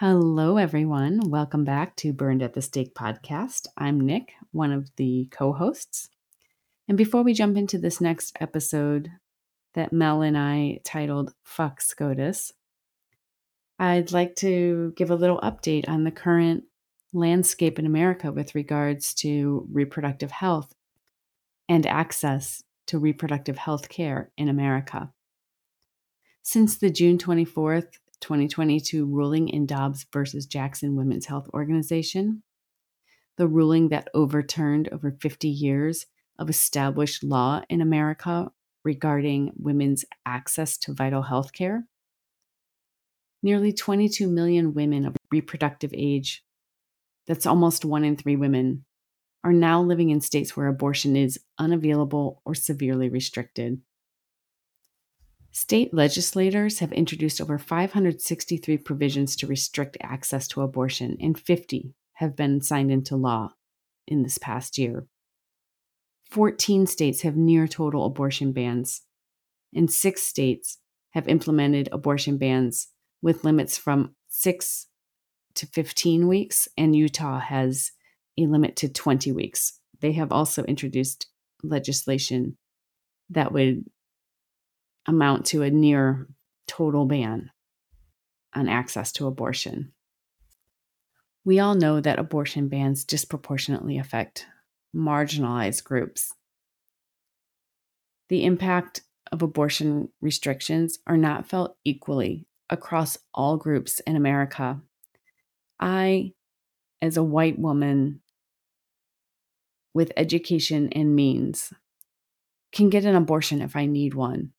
Hello, everyone. Welcome back to Burned at the Stake podcast. I'm Nic, one of the co hosts. And before we jump into this next episode that Mel and I titled Fuck SCOTUS, I'd like to give a little update on the current landscape in America with regards to reproductive health and access to reproductive health care in America. Since the June 24th 2022 ruling in Dobbs versus Jackson Women's Health Organization, the ruling that overturned over 50 years of established law in America regarding women's access to vital health care. Nearly 22 million women of reproductive age, that's almost one in three women, are now living in states where abortion is unavailable or severely restricted. State legislators have introduced over 563 provisions to restrict access to abortion, and 50 have been signed into law in this past year. 14 states have near total abortion bans, and six states have implemented abortion bans with limits from 6 to 15 weeks, and Utah has a limit to 20 weeks. They have also introduced legislation that would amount to a near total ban on access to abortion. We all know that abortion bans disproportionately affect marginalized groups. The impact of abortion restrictions are not felt equally across all groups in America. I, as a white woman with education and means, can get an abortion if I need one.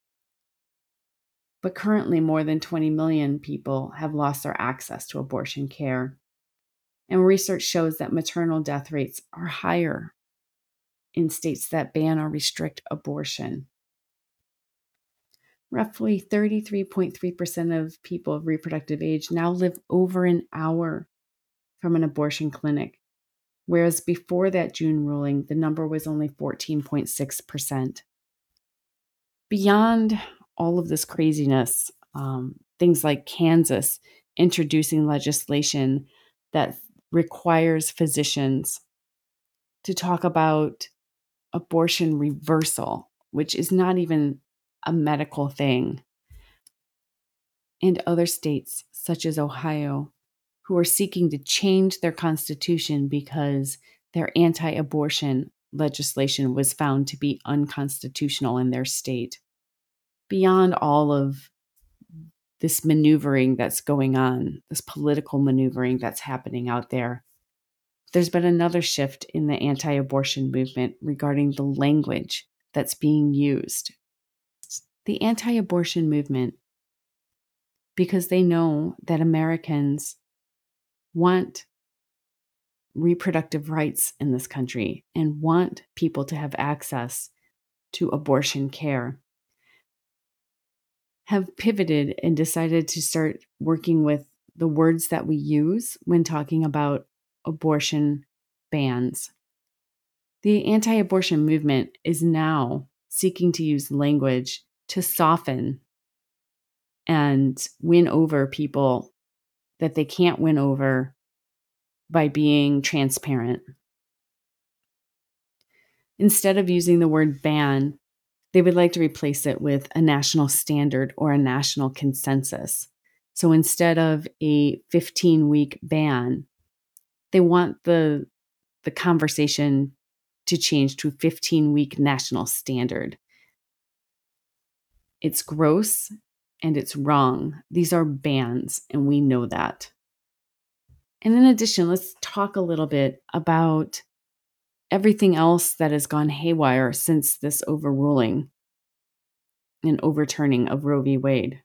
But currently, more than 20 million people have lost their access to abortion care. And research shows that maternal death rates are higher in states that ban or restrict abortion. Roughly 33.3% of people of reproductive age now live over an hour from an abortion clinic, whereas before that June ruling, the number was only 14.6%. Beyond all of this craziness, um, things like Kansas introducing legislation that requires physicians to talk about abortion reversal, which is not even a medical thing. And other states, such as Ohio, who are seeking to change their constitution because their anti abortion legislation was found to be unconstitutional in their state beyond all of this maneuvering that's going on, this political maneuvering that's happening out there, there's been another shift in the anti abortion movement regarding the language that's being used. The anti abortion movement, because they know that Americans want reproductive rights in this country and want people to have access to abortion care have pivoted and decided to start working with the words that we use when talking about abortion bans. The anti abortion movement is now seeking to use language to soften and win over people that they can't win over by being transparent. Instead of using the word ban, they would like to replace it with a national standard or a national consensus. So instead of a 15 week ban, they want the, the conversation to change to 15 week national standard. It's gross and it's wrong. These are bans, and we know that. And in addition, let's talk a little bit about everything else that has gone haywire since this overruling and overturning of Roe v. Wade.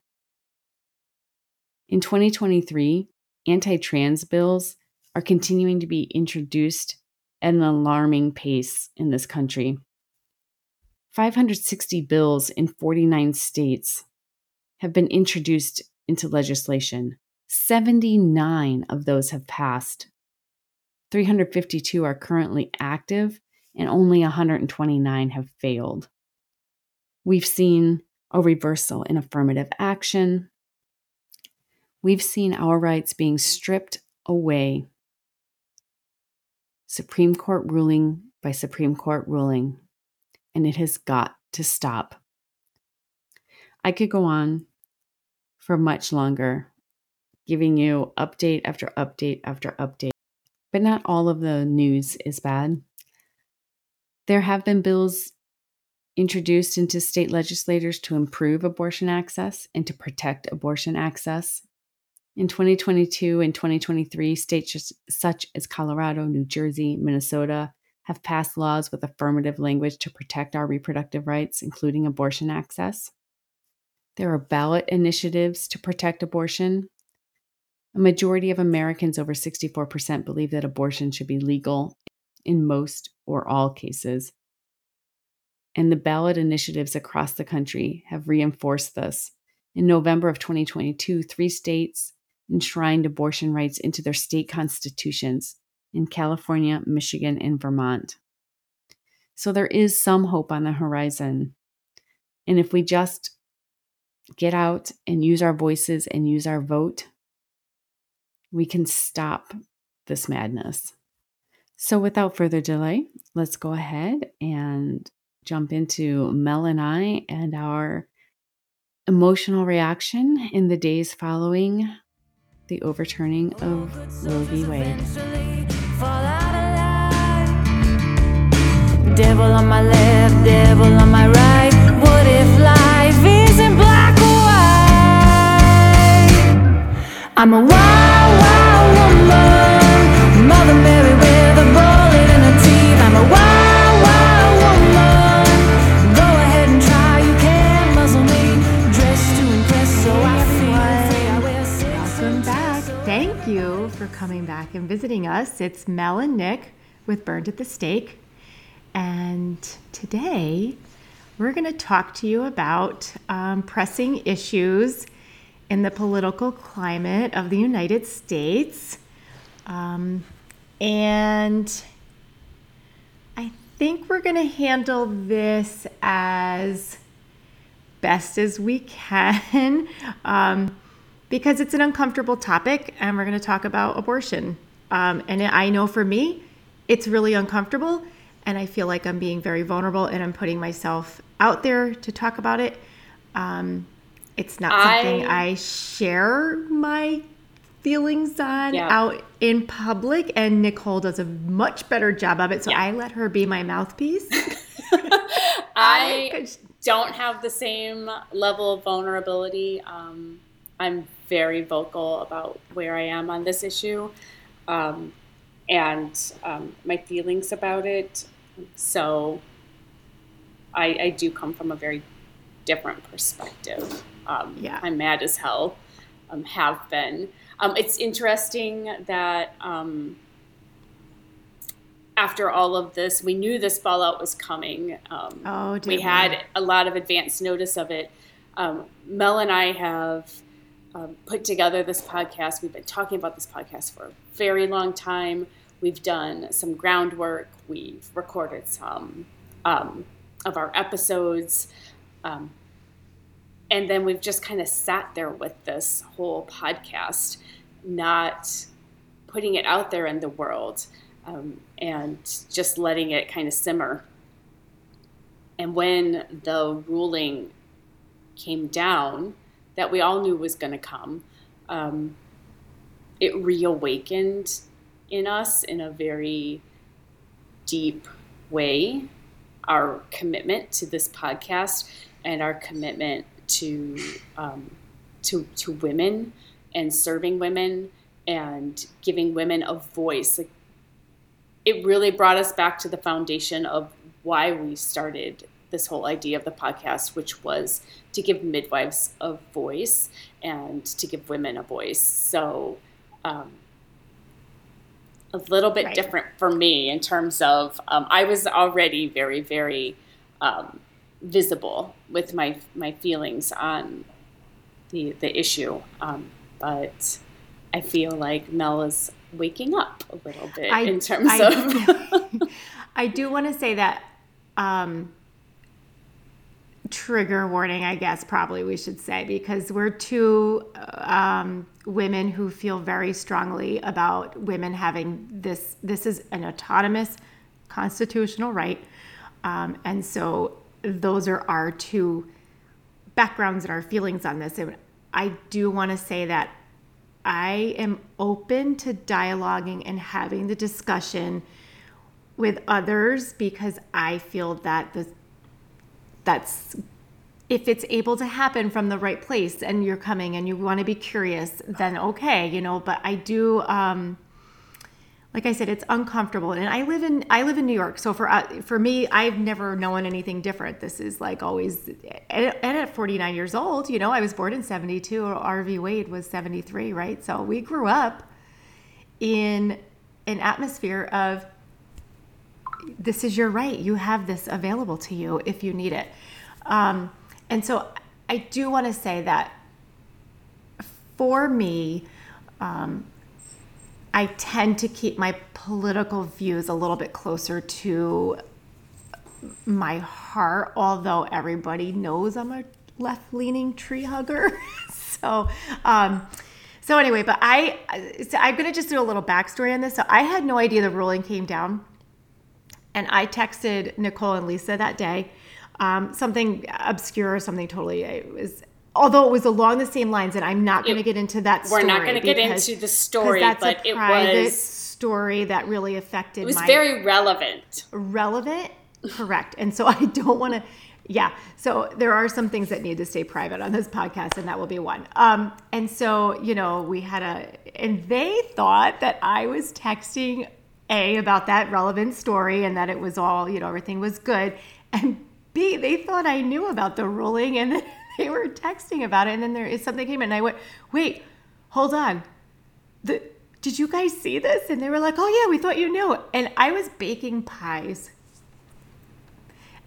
In 2023, anti trans bills are continuing to be introduced at an alarming pace in this country. 560 bills in 49 states have been introduced into legislation. 79 of those have passed. 352 are currently active, and only 129 have failed. We've seen a reversal in affirmative action. We've seen our rights being stripped away. Supreme Court ruling by Supreme Court ruling, and it has got to stop. I could go on for much longer, giving you update after update after update, but not all of the news is bad. There have been bills introduced into state legislators to improve abortion access and to protect abortion access. In 2022 and 2023, states such as Colorado, New Jersey, Minnesota have passed laws with affirmative language to protect our reproductive rights, including abortion access. There are ballot initiatives to protect abortion. A majority of Americans, over 64%, believe that abortion should be legal in most or all cases and the ballot initiatives across the country have reinforced this. In November of 2022, three states enshrined abortion rights into their state constitutions in California, Michigan, and Vermont. So there is some hope on the horizon. And if we just get out and use our voices and use our vote, we can stop this madness. So, without further delay, let's go ahead and jump into Mel and I and our emotional reaction in the days following the overturning of Roe v. Wade. Devil on my left, devil on my right. What if life isn't black or white? I'm a wild, visiting us. It's Mel and Nic with Burned at the Stake. And today we're going to talk to you about um, pressing issues in the political climate of the United States. Um, and I think we're going to handle this as best as we can. Um, because it's an uncomfortable topic and we're going to talk about abortion. Um, and I know for me, it's really uncomfortable and I feel like I'm being very vulnerable and I'm putting myself out there to talk about it. Um, it's not something I, I, share my feelings on yeah. out in public, and Nicole does a much better job of it. So yeah. I let her be my mouthpiece. I don't have the same level of vulnerability. Um, I'm very vocal about where I am on this issue um, and um, my feelings about it. So I, I, do come from a very different perspective. Um, yeah. I'm mad as hell, um, have been. Um, it's interesting that um, after all of this, we knew this fallout was coming. oh, we had a lot of advance notice of it. Mel and I have um, put together this podcast. We've been talking about this podcast for a very long time. We've done some groundwork. We've recorded some um, of our episodes. Um, and then we've just kind of sat there with this whole podcast, not putting it out there in the world um, and just letting it kind of simmer. And when the ruling came down, that we all knew was going to come, um, it reawakened in us in a very deep way our commitment to this podcast and our commitment to um, to to women and serving women and giving women a voice. Like, it really brought us back to the foundation of why we started this whole idea of the podcast, which was to give midwives a voice and to give women a voice. So, um, a little bit right. different for me in terms of um, I was already very, very um, visible with my my feelings on the the issue, um, but I feel like Mel is waking up a little bit I, in terms I, of. I do want to say that um, trigger warning, I guess, probably we should say, because we're two um, women who feel very strongly about women having this. This is an autonomous constitutional right. Um, and so those are our two backgrounds and our feelings on this. And I do want to say that I am open to dialoguing and having the discussion with others because I feel that the that's if it's able to happen from the right place and you're coming and you want to be curious, then okay, you know. But I do, um, like I said, it's uncomfortable, and I live in I live in New York, so for uh, for me, I've never known anything different. This is like always, and at 49 years old, you know, I was born in 72. Roe v. Wade was 73, right? So we grew up in an atmosphere of this is your right. You have this available to you if you need it. Um, and so I do want to say that for me, um, I tend to keep my political views a little bit closer to my heart, although everybody knows I'm a left leaning tree hugger. so, um, so anyway, but I, so I'm going to just do a little backstory on this. So I had no idea the ruling came down and I texted Nicole and Lisa that day, um, something obscure, something totally, it was, although it was along the same lines, and I'm not going to get into that story. We're not going to get into the story, but it was story that really affected It was very relevant. Relevant, correct. And so I don't want to, yeah. So there are some things that need to stay private on this podcast, and that will be one. Um, and so, you know, we had a, and they thought that I was texting a, about that relevant story and that it was all, you know, everything was good. And B, they thought I knew about the ruling and they were texting about it. And then there is something came in and I went, wait, hold on. The, did you guys see this? And they were like, oh, yeah, we thought you knew. And I was baking pies.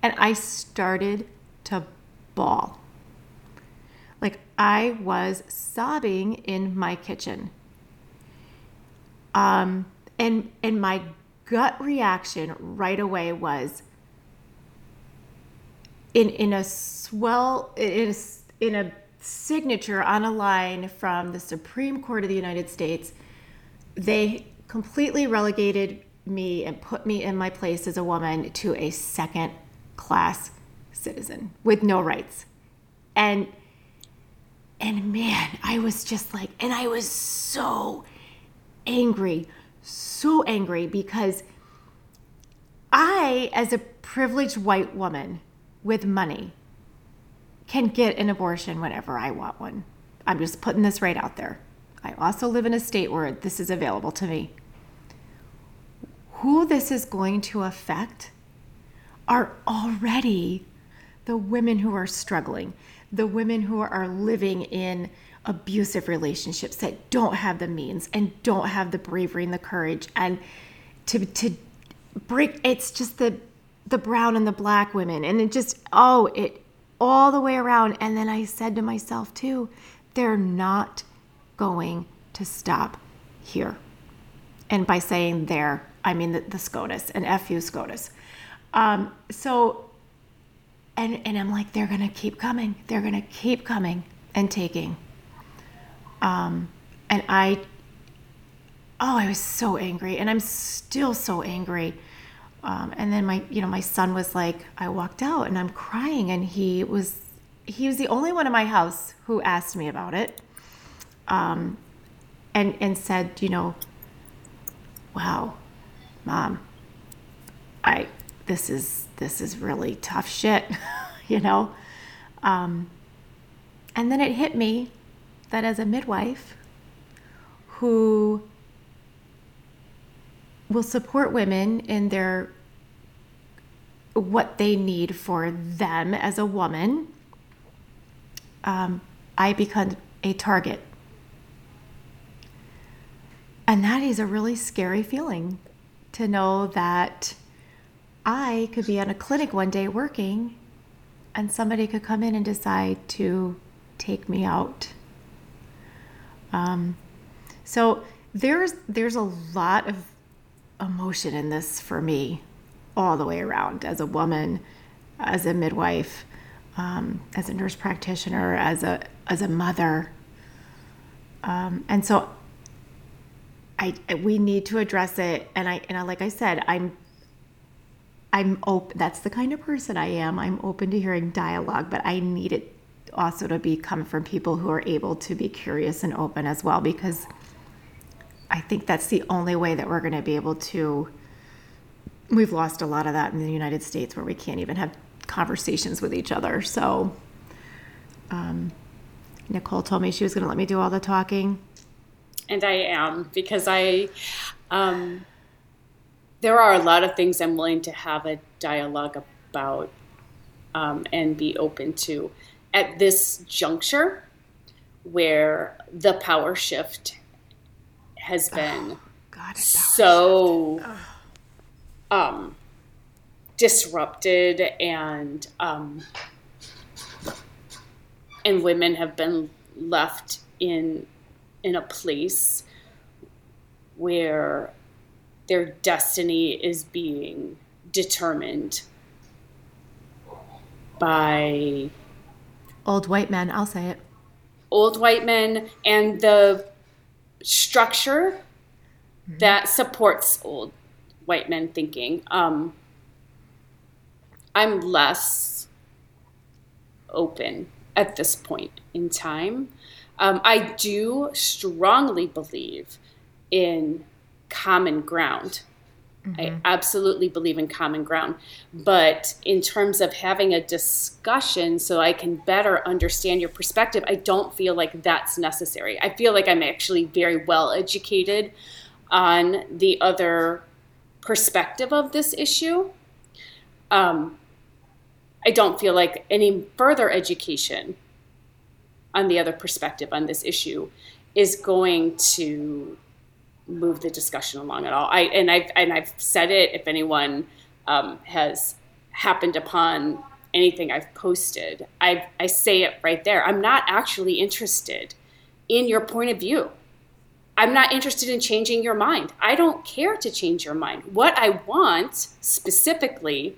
And I started to bawl. Like I was sobbing in my kitchen. Um, and and my gut reaction right away was in in a swell in a, in a signature on a line from the Supreme Court of the United States they completely relegated me and put me in my place as a woman to a second class citizen with no rights. And and man i was just like and i was so angry so angry because I, as a privileged white woman with money, can get an abortion whenever I want one. I'm just putting this right out there. I also live in a state where this is available to me. Who this is going to affect are already the women who are struggling, the women who are living in abusive relationships that don't have the means and don't have the bravery and the courage and to to break it's just the the brown and the black women. And it just oh it all the way around. And then I said to myself too they're not going to stop here. And by saying there I mean the, the SCOTUS and FU SCOTUS. Um, so and and I'm like they're gonna keep coming. They're gonna keep coming and taking um, and I, oh, I was so angry, and I'm still so angry. Um, and then my, you know, my son was like, I walked out and I'm crying, and he was, he was the only one in my house who asked me about it, um, and and said, you know, wow, mom, I, this is this is really tough shit, you know. Um, and then it hit me that as a midwife who will support women in their what they need for them as a woman, um, I become a target. And that is a really scary feeling to know that I could be in a clinic one day working and somebody could come in and decide to take me out. Um, so there's there's a lot of emotion in this for me, all the way around as a woman, as a midwife, um, as a nurse practitioner, as a as a mother, um, and so I we need to address it. And I and I, like I said, I'm I'm open. That's the kind of person I am. I'm open to hearing dialogue, but I need it also to be come from people who are able to be curious and open as well, because I think that's the only way that we're going to be able to. We've lost a lot of that in the United States where we can't even have conversations with each other. So, um, Nicole told me she was going to let me do all the talking. And I am because I, um, there are a lot of things I'm willing to have a dialogue about um, and be open to at this juncture where the power shift has been oh, God, so um, disrupted and um, and women have been left in in a place where their destiny is being determined by old white men i'll say it old white men and the structure mm-hmm. that supports old white men thinking um, i'm less open at this point in time. Um, I do strongly believe in common ground. Mm-hmm. I absolutely believe in common ground. But in terms of having a discussion so I can better understand your perspective, I don't feel like that's necessary. I feel like I'm actually very well educated on the other perspective of this issue. Um, I don't feel like any further education on the other perspective on this issue is going to move the discussion along at all. I and I've and I've said it. If anyone um, has happened upon anything I've posted, I I say it right there. I'm not actually interested in your point of view. I'm not interested in changing your mind. I don't care to change your mind. What I want specifically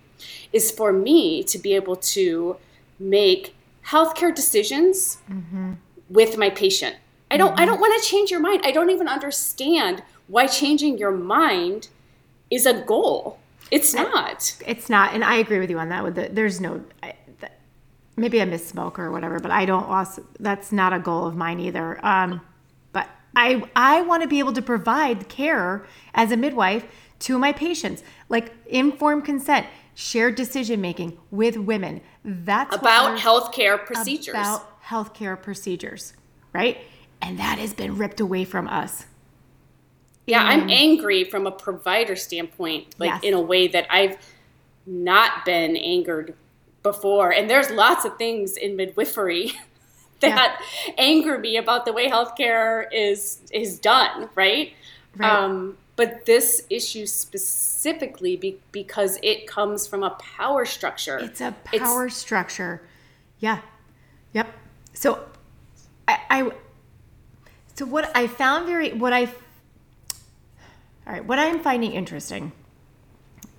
is for me to be able to make healthcare decisions mm-hmm. with my patient. I don't mm-hmm. I don't want to change your mind. I don't even understand why changing your mind is a goal. It's not. It's not, and I agree with you on that. With the, there's no, I, the, maybe I misspoke or whatever, but I don't. Also, that's not a goal of mine either. Um, but I I want to be able to provide care as a midwife to my patients, like informed consent shared decision making with women. That's about healthcare procedures. About healthcare procedures, right? And that has been ripped away from us. Yeah, I'm angry from a provider standpoint, like yes. in a way that I've not been angered before. And there's lots of things in midwifery that yeah. anger me about the way healthcare is is done, right? right. Um, but this issue specifically be, because it comes from a power structure. It's a power it's, structure. Yeah. Yep. So I, I so what I found very what I all right, what I'm finding interesting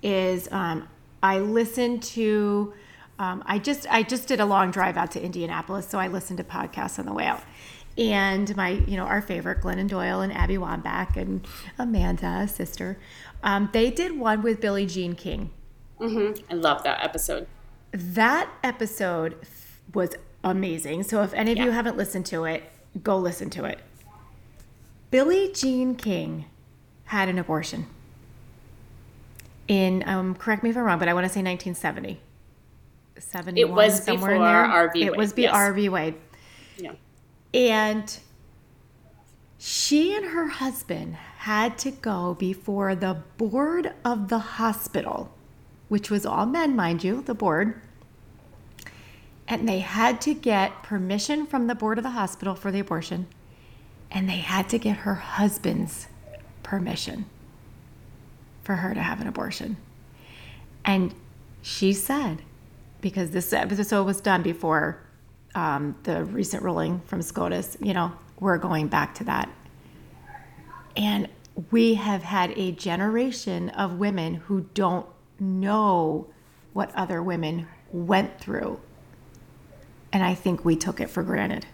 is um, I listened to um, I just I just did a long drive out to Indianapolis, so I listened to podcasts on the way out and my, you know, our favorite, Glennon Doyle and Abby Wambach and Amanda, sister, um, they did one with Billie Jean King. Mm-hmm. I love that episode. That episode was amazing. So if any of yeah. you haven't listened to it, go listen to it. Billie Jean King had an abortion in, um, correct me if I'm wrong, but I want to say 1970. 71, it was somewhere in there. Roe v. It was be yes. Roe v. Wade. Yeah. And she and her husband had to go before the board of the hospital, which was all men, mind you, the board. And they had to get permission from the board of the hospital for the abortion. And they had to get her husband's permission for her to have an abortion. And she said, because this episode was done before um, the recent ruling from SCOTUS, you know, we're going back to that. And we have had a generation of women who don't know what other women went through And I think we took it for granted.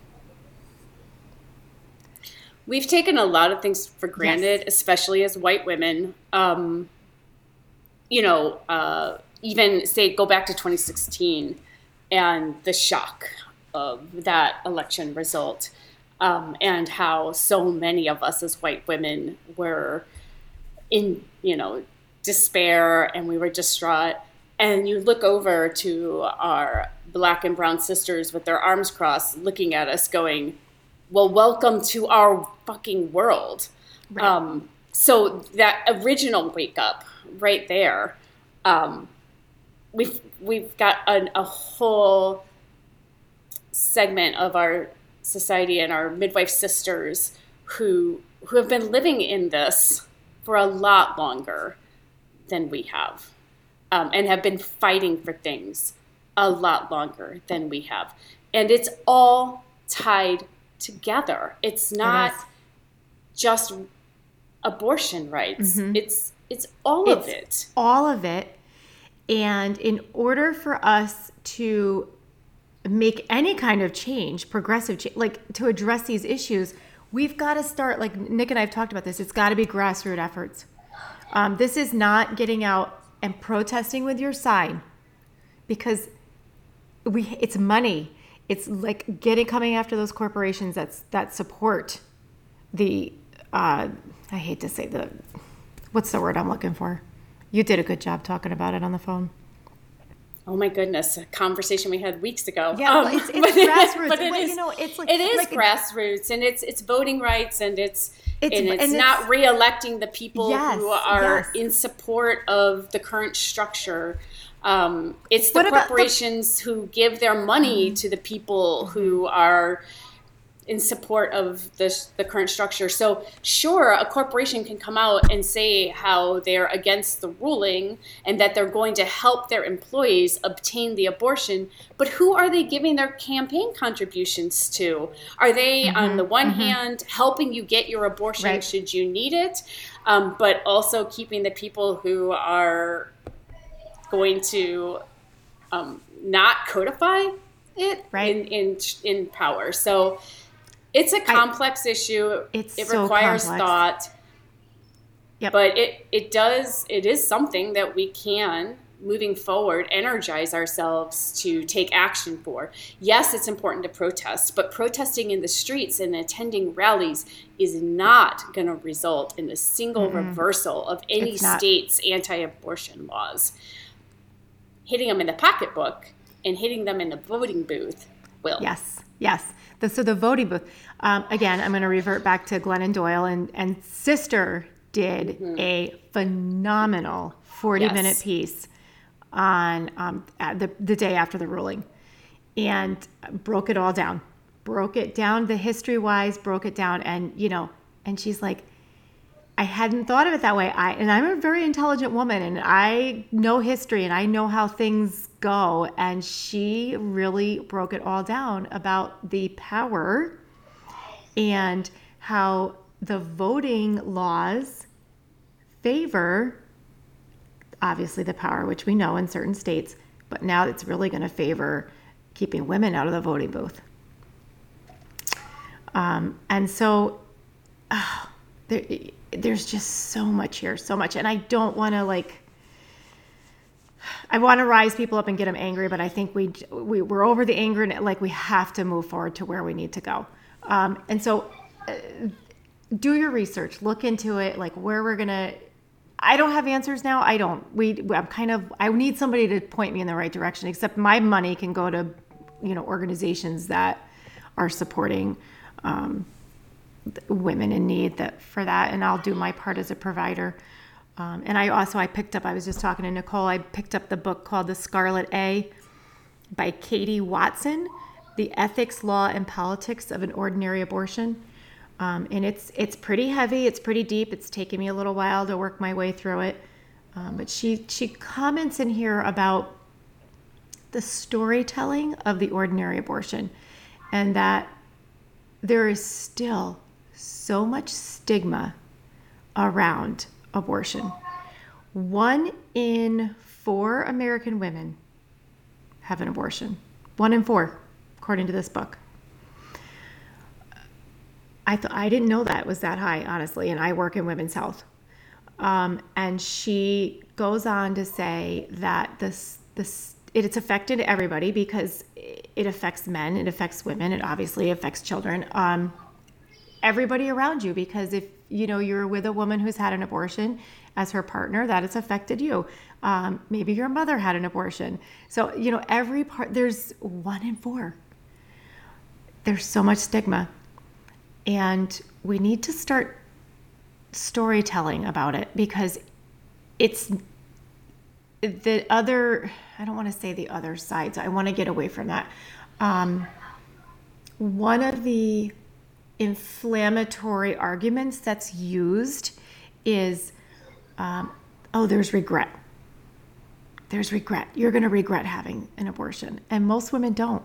We've taken a lot of things for granted, yes. especially as white women. Um, you know, uh, even say go back to 2016 and the shock of that election result, um, and how so many of us as white women were in, you know, despair and we were distraught. And you look over to our black and brown sisters with their arms crossed, looking at us, going, well, welcome to our fucking world. Right. Um, so that original wake up right there, um, we've we've got an, a whole segment of our society and our midwife sisters who who have been living in this for a lot longer than we have, um, and have been fighting for things a lot longer than we have, and it's all tied together. It's not it just abortion rights. Mm-hmm. It's it's all it's of it. All of it. And in order for us to make any kind of change, progressive change, like to address these issues, we've got to start. Like Nic and I have talked about this. It's got to be grassroots efforts. Um, this is not getting out and protesting with your sign because we it's money it's like getting coming after those corporations that's that support the uh, I hate to say the what's the word I'm looking for. You did a good job talking about it on the phone. Oh my goodness, a conversation we had weeks ago. Yeah, um, it's, it's but grassroots. But it is, you know, it's like it is like grassroots, and it's it's voting rights, and it's, it's and it's and not it's, re-electing the people yes, who are yes. in support of the current structure. Um, it's the corporations the- who give their money mm-hmm. to the people who are in support of this, the current structure. So, sure, a corporation can come out and say how they're against the ruling and that they're going to help their employees obtain the abortion, but who are they giving their campaign contributions to? Are they, mm-hmm, on the one mm-hmm. hand, helping you get your abortion right. should you need it, um, but also keeping the people who are going to um, not codify it right. in, in in power. So it's a complex I, issue. It's it so requires complex. thought. Yep. But it it does it is something that we can moving forward energize ourselves to take action for. Yes, it's important to protest, but protesting in the streets and attending rallies is not going to result in a single mm-hmm. reversal of any state's anti-abortion laws hitting them in the pocketbook and hitting them in the voting booth will. Yes, yes. The, so the voting booth. Um, again, I'm going to revert back to Glennon Doyle and and Sister did mm-hmm. a phenomenal 40 yes. minute piece on um, the the day after the ruling, and broke it all down, broke it down the history wise, broke it down, and you know, and she's like I hadn't thought of it that way. I and I'm a very intelligent woman and I know history and I know how things go and she really broke it all down about the power and how the voting laws favor obviously the power which we know in certain states, but now it's really going to favor keeping women out of the voting booth. Um, and so uh, there, there's just so much here, so much. And I don't want to like, I want to rise people up and get them angry, but I think we, we we're over the anger and like we have to move forward to where we need to go. Um, and so, uh, do your research, look into it, like where we're gonna. I don't have answers now. I don't. We. I'm kind of. I need somebody to point me in the right direction. Except my money can go to, you know, organizations that are supporting um, women in need that for that and i'll do my part as a provider. Um, and i also i picked up i was just talking to nicole i picked up the book called the scarlet a by katie watson the ethics law and politics of an ordinary abortion. Um, and it's it's pretty heavy it's pretty deep it's taken me a little while to work my way through it. Um, but she she comments in here about the storytelling of the ordinary abortion and that there is still so much stigma around abortion. One in four American women have an abortion. One in four, according to this book. I thought I didn't know that was that high, honestly, and I work in women's health. Um, and she goes on to say that this this it's affected everybody because it affects men, it affects women, it obviously affects children, um, everybody around you. Because if you know you're with a woman who's had an abortion as her partner, that has affected you. Um, maybe your mother had an abortion, so you know every part. There's one in four. There's so much stigma, and we need to start storytelling about it because it's the other i don't want to say the other sides i want to get away from that um, one of the inflammatory arguments that's used is um, oh there's regret there's regret you're going to regret having an abortion and most women don't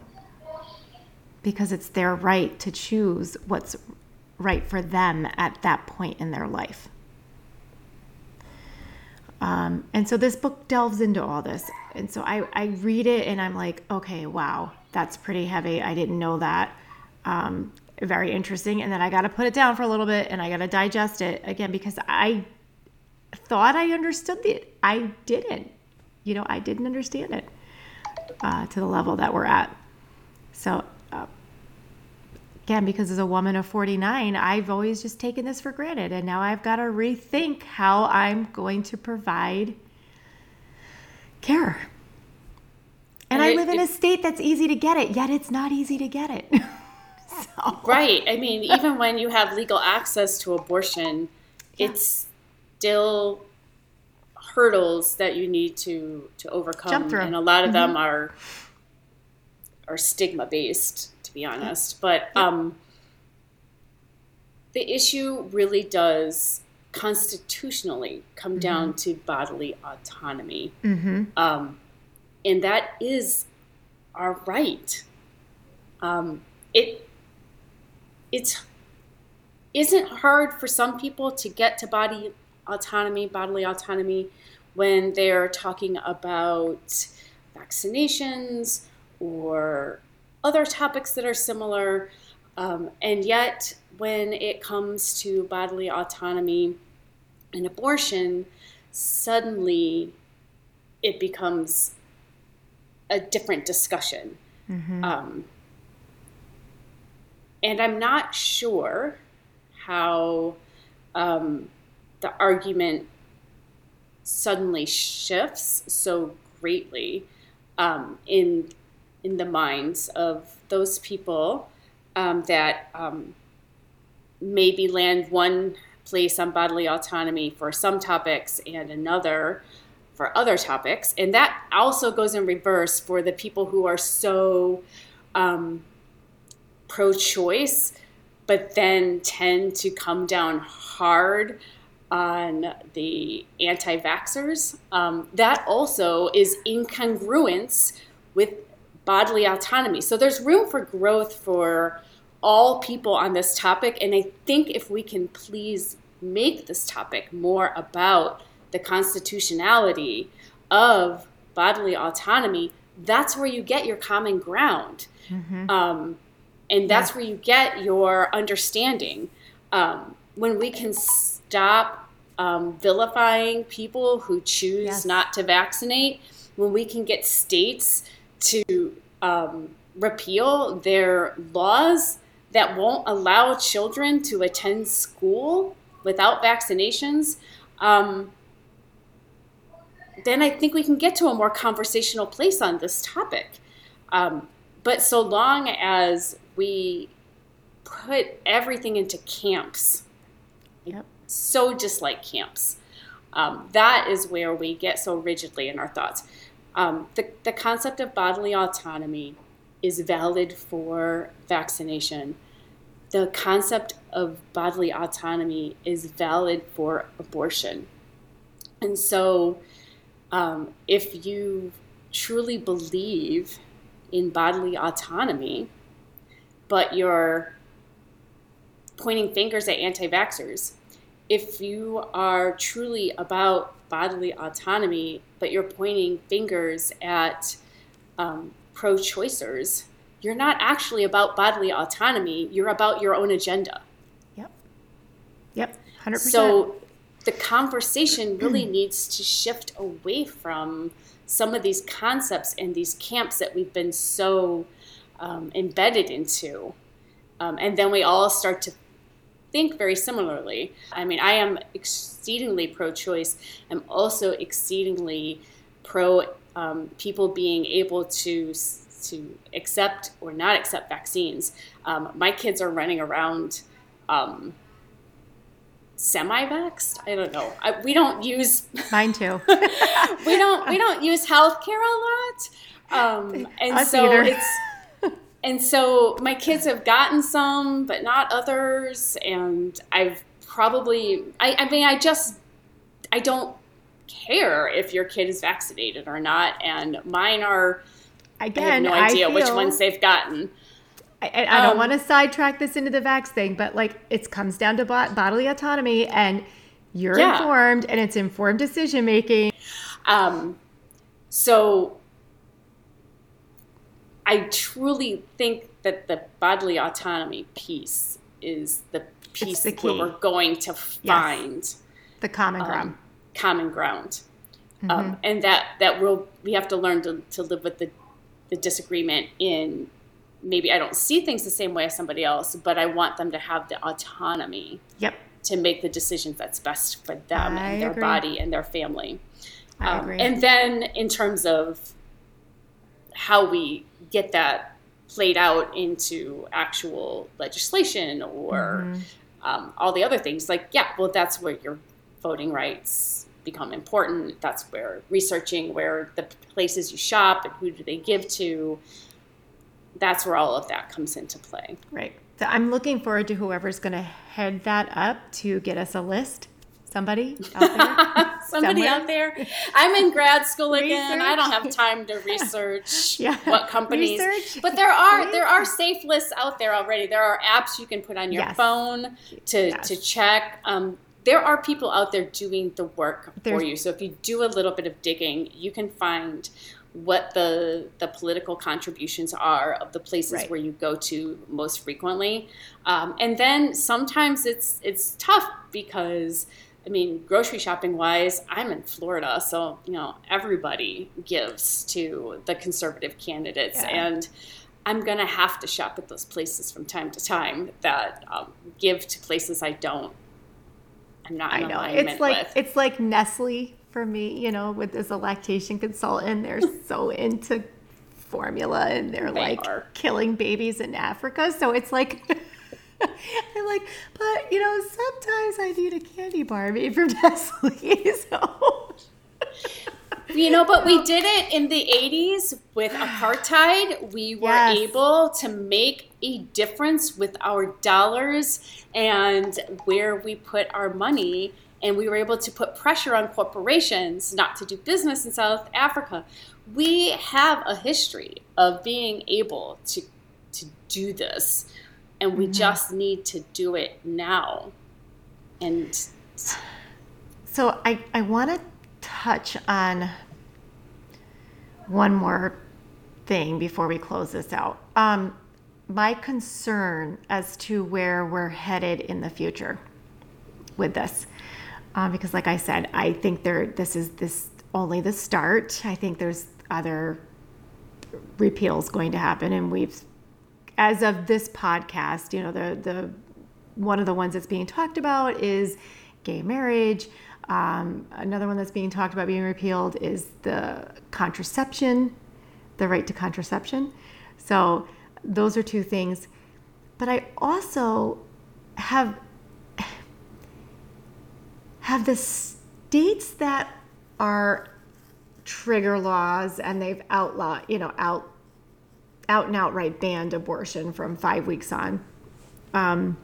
because it's their right to choose what's right for them at that point in their life. Um, and so this book delves into all this. And so I, I read it and I'm like, okay, wow, that's pretty heavy. I didn't know that. Um, very interesting. And then I got to put it down for a little bit and I got to digest it again because I thought I understood it. I didn't. You know, I didn't understand it uh, to the level that we're at. So again, because as a woman of 49, I've always just taken this for granted. And now I've got to rethink how I'm going to provide care. And, and I live in a state that's easy to get it, yet it's not easy to get it. so. Right. I mean, even when you have legal access to abortion, yeah. it's still hurdles that you need to to overcome and a lot of mm-hmm. them are are stigma based to be honest. But um, the issue really does constitutionally come mm-hmm. down to bodily autonomy. Mm-hmm. Um, and that is our right. Um, it it's isn't hard for some people to get to body autonomy, bodily autonomy, when they're talking about vaccinations or other topics that are similar. Um, and yet, when it comes to bodily autonomy and abortion, suddenly it becomes a different discussion. Mm-hmm. Um, and I'm not sure how um, the argument suddenly shifts so greatly um, in in the minds of those people um, that um, maybe land one place on bodily autonomy for some topics and another for other topics. And that also goes in reverse for the people who are so um, pro choice, but then tend to come down hard on the anti vaxxers. Um, that also is incongruence with bodily autonomy. So there's room for growth for all people on this topic. And I think if we can please make this topic more about the constitutionality of bodily autonomy, that's where you get your common ground. Mm-hmm. Um, and that's yeah. where you get your understanding. Um, when we can stop um, vilifying people who choose yes. not to vaccinate, when we can get states to um, repeal their laws that won't allow children to attend school without vaccinations, um, then I think we can get to a more conversational place on this topic. Um, but so long as we put everything into camps, yep. so just like camps, um, that is where we get so rigidly in our thoughts. Um, the, the concept of bodily autonomy is valid for vaccination. The concept of bodily autonomy is valid for abortion. And so, um, if you truly believe in bodily autonomy, but you're pointing fingers at anti vaxxers, if you are truly about bodily autonomy, but you're pointing fingers at um, pro choicers, you're not actually about bodily autonomy. You're about your own agenda. Yep. Yep. 100%. So the conversation really needs to shift away from some of these concepts and these camps that we've been so um, embedded into. Um, and then we all start to think very similarly. I mean, I am exceedingly pro choice. I'm also exceedingly pro um, people being able to to accept or not accept vaccines. Um, my kids are running around um, semi-vaxxed. I don't know. I, we don't use mine too. we don't we don't use healthcare a lot, um, and Us so either. it's and so my kids have gotten some, but not others, and I've probably I, I mean I just I don't care if your kid is vaccinated or not, and mine are. Again, I have no idea feel, which ones they've gotten. I, I don't um, want to sidetrack this into the vax thing, but like it comes down to bodily autonomy, and you're yeah. informed, and it's informed decision making. Um, so I truly think that the bodily autonomy piece is the piece the where we're going to find yes. the common ground. Um, common ground. Mm-hmm. Um, and that that we'll we have to learn to, to live with the the disagreement in maybe I don't see things the same way as somebody else, but I want them to have the autonomy. Yep. To make the decisions that's best for them I and their agree. body and their family. I um, agree. And then in terms of how we get that played out into actual legislation or mm-hmm. um, all the other things, like yeah, well that's where your voting rights become important. That's where researching where the places you shop and who do they give to. That's where all of that comes into play. Right. So I'm looking forward to whoever's going to head that up to get us a list. Somebody out there. Somebody Somewhere. out there. I'm in grad school again. Research. I don't have time to research yeah. what companies. Research. But there are there are safe lists out there already. There are apps you can put on your yes. phone to yes. to check. Um, there are people out there doing the work There's, for you. So if you do a little bit of digging, you can find what the the political contributions are of the places right. where you go to most frequently. Um, and then sometimes it's it's tough because I mean, grocery shopping wise, I'm in Florida, so you know everybody gives to the conservative candidates, yeah. and I'm gonna have to shop at those places from time to time that um, give to places I don't I'm not I know. It's like with. it's like Nestle for me, you know, with as a lactation consultant, they're so into formula and they're they like are. killing babies in Africa. So it's like like, but you know, sometimes I need a candy bar made from Nestle. So you know, but we did it in the 80s with apartheid. We were yes. able to make a difference with our dollars and where we put our money. And we were able to put pressure on corporations not to do business in South Africa. We have a history of being able to, to do this, and we mm-hmm. just need to do it now. And so I, I want to touch on one more thing before we close this out. Um, my concern as to where we're headed in the future with this, um, because like I said, I think there this is this only the start. I think there's other repeals going to happen, and we've, as of this podcast, you know, the the one of the ones that's being talked about is gay marriage. Um, another one that's being talked about being repealed is the contraception, the right to contraception. So those are two things. But I also have have the states that are trigger laws and they've outlawed, you know, out out and outright banned abortion from five weeks on. Um,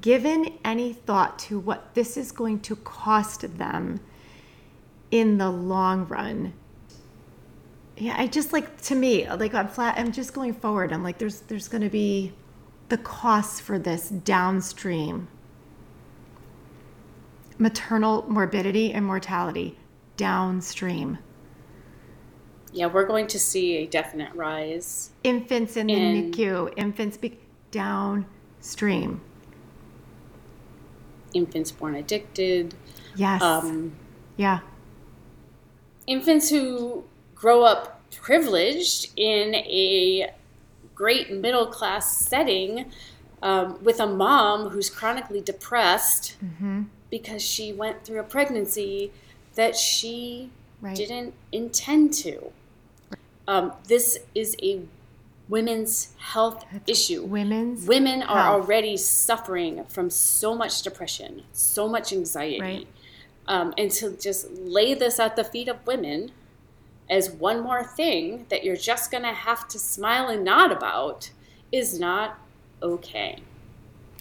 given any thought to what this is going to cost them in the long run yeah i just like to me like i'm flat i'm just going forward. I'm like there's there's going to be the costs for this downstream. Maternal morbidity and mortality downstream Yeah, we're going to see a definite rise. Infants in, in the NICU, infants be- downstream. Infants born addicted. Yes. Um, yeah. Infants who grow up privileged in a great middle class setting um, with a mom who's chronically depressed mm-hmm. because she went through a pregnancy that she right. didn't intend to. Um, this is a women's health That's issue. Women's women health. are already suffering from so much depression, so much anxiety, right. um, and to just lay this at the feet of women as one more thing that you're just going to have to smile and nod about is not okay.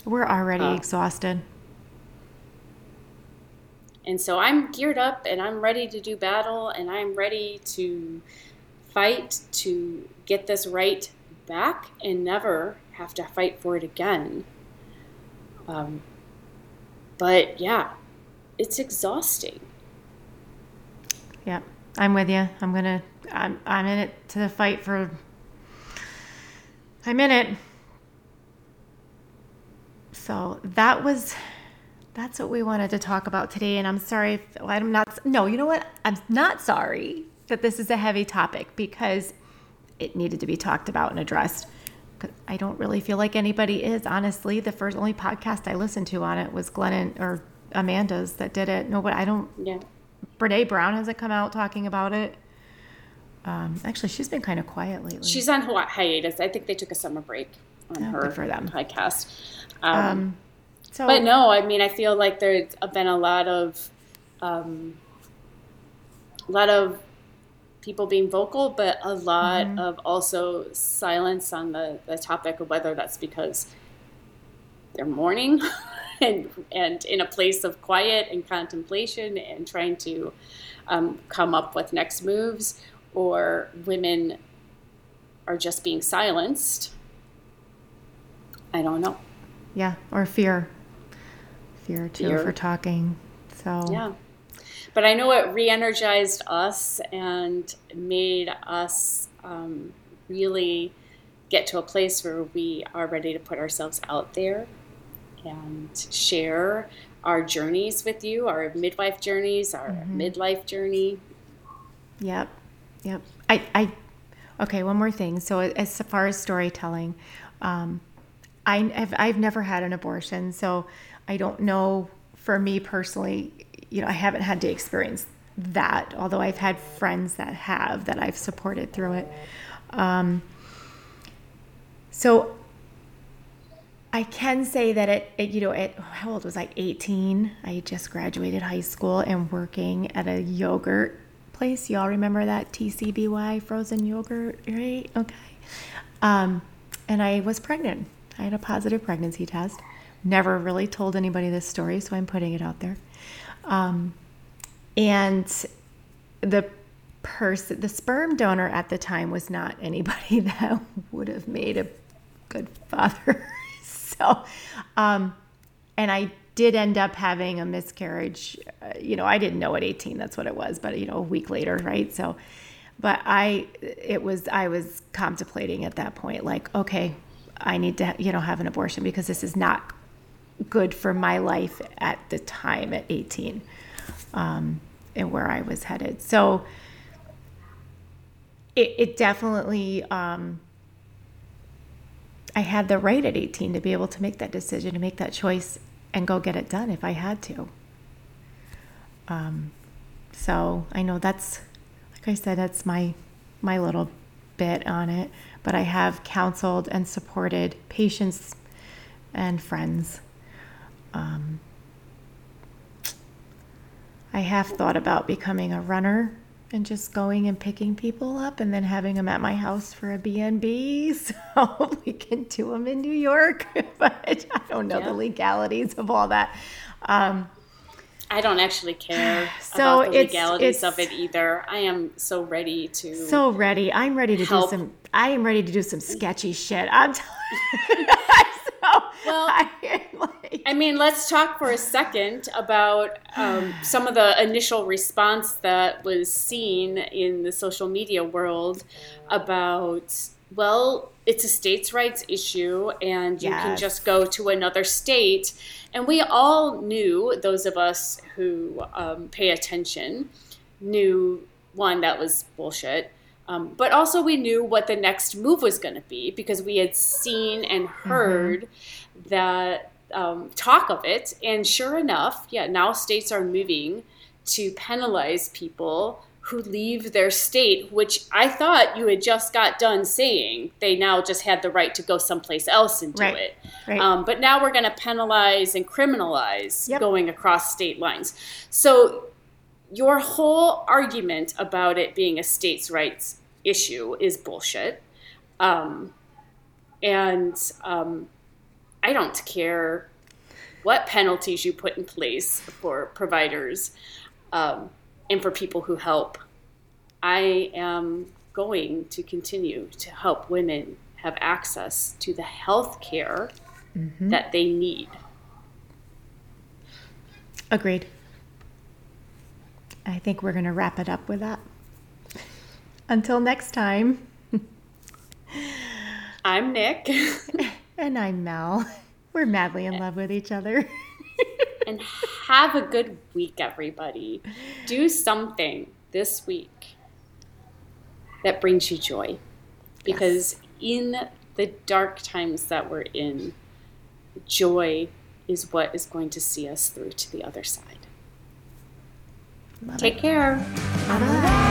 We're already uh, exhausted. And so I'm geared up and I'm ready to do battle and I'm ready to fight to get this right back and never have to fight for it again. Um, but yeah, it's exhausting. Yeah, I'm with you. I'm gonna. I'm. I'm in it to the fight for. I'm in it. So that was that's what we wanted to talk about today. And I'm sorry if I'm not, no, you know what? I'm not sorry that this is a heavy topic because it needed to be talked about and addressed. I don't really feel like anybody is, honestly. The first only podcast I listened to on it was Glennon, or Amanda's that did it. No, but I don't. Yeah. Brene Brown hasn't come out talking about it. Um, actually, she's been kind of quiet lately. She's on hiatus. I think they took a summer break on oh, her for them. podcast. Um, um, so, but no, I mean, I feel like there's been a lot of, um, a lot of people being vocal, but a lot mm-hmm. of also silence on the, the topic of whether that's because they're mourning and and in a place of quiet and contemplation and trying to um, come up with next moves, or women are just being silenced I don't know. Yeah, or fear. Fear too fear. for talking. So Yeah. But I know it re-energized us and made us um, really get to a place where we are ready to put ourselves out there and share our journeys with you, our midwife journeys, our mm-hmm. midlife journey. Yep. Yep. I, I, okay, one more thing. So as far as storytelling, um, I have I've never had an abortion, so I don't know for me personally, you know, I haven't had to experience that, although I've had friends that have that I've supported through it. Um, so I can say that it, you know, at how old was I? 18. I just graduated high school and working at a yogurt place. Y'all remember that TCBY frozen yogurt, right? Okay. Um, and I was pregnant I had a positive pregnancy test. Never really told anybody this story, so I'm putting it out there. Um, and the person, the sperm donor at the time was not anybody that would have made a good father. so, um, and I did end up having a miscarriage. Uh, you know, I didn't know at 18 that's what it was, but you know, a week later, right? So, but I, it was, I was contemplating at that point, like, okay, I need to, you know, have an abortion because this is not good for my life at the time at 18 um, and where I was headed. So it, it definitely, um, I had the right at 18 to be able to make that decision, to make that choice and go get it done if I had to. Um, so I know that's, like I said, that's my, my little bit on it but I have counseled and supported patients and friends. Um, I have thought about becoming a runner and just going and picking people up and then having them at my house for a B&B so we can do them in New York. but I don't know yeah. the legalities of all that. Um, I don't actually care so about the legalities it's, of it either. I am so ready to so ready. I'm ready to help. do some. I am ready to do some sketchy shit. I'm telling you. so Well, I, like... I, mean, let's talk for a second about um, some of the initial response that was seen in the social media world about, well, it's a states' rights issue, and you yes. can just go to another state. And we all knew, those of us who um, pay attention, knew one that was bullshit um, but also, we knew what the next move was going to be because we had seen and mm-hmm. heard mm-hmm. That um, talk of it. And sure enough, yeah, now states are moving to penalize people who leave their state, which I thought you had just got done saying they now just had the right to go someplace else and do right. it. Right. Um, but now we're going to penalize and criminalize yep. going across state lines. So your whole argument about it being a states' rights issue is bullshit. Um, and um, I don't care what penalties you put in place for providers um, and for people who help. I am going to continue to help women have access to the health care mm-hmm. that they need. Agreed. I think we're going to wrap it up with that. Until next time. I'm Nic. and I'm Mel. We're madly in eh. love with each other. and have a good week, everybody. Do something this week that brings you joy. Because yes. in the dark times that we're in, joy is what is going to see us through to the other side. Love Take it. care. Bye bye.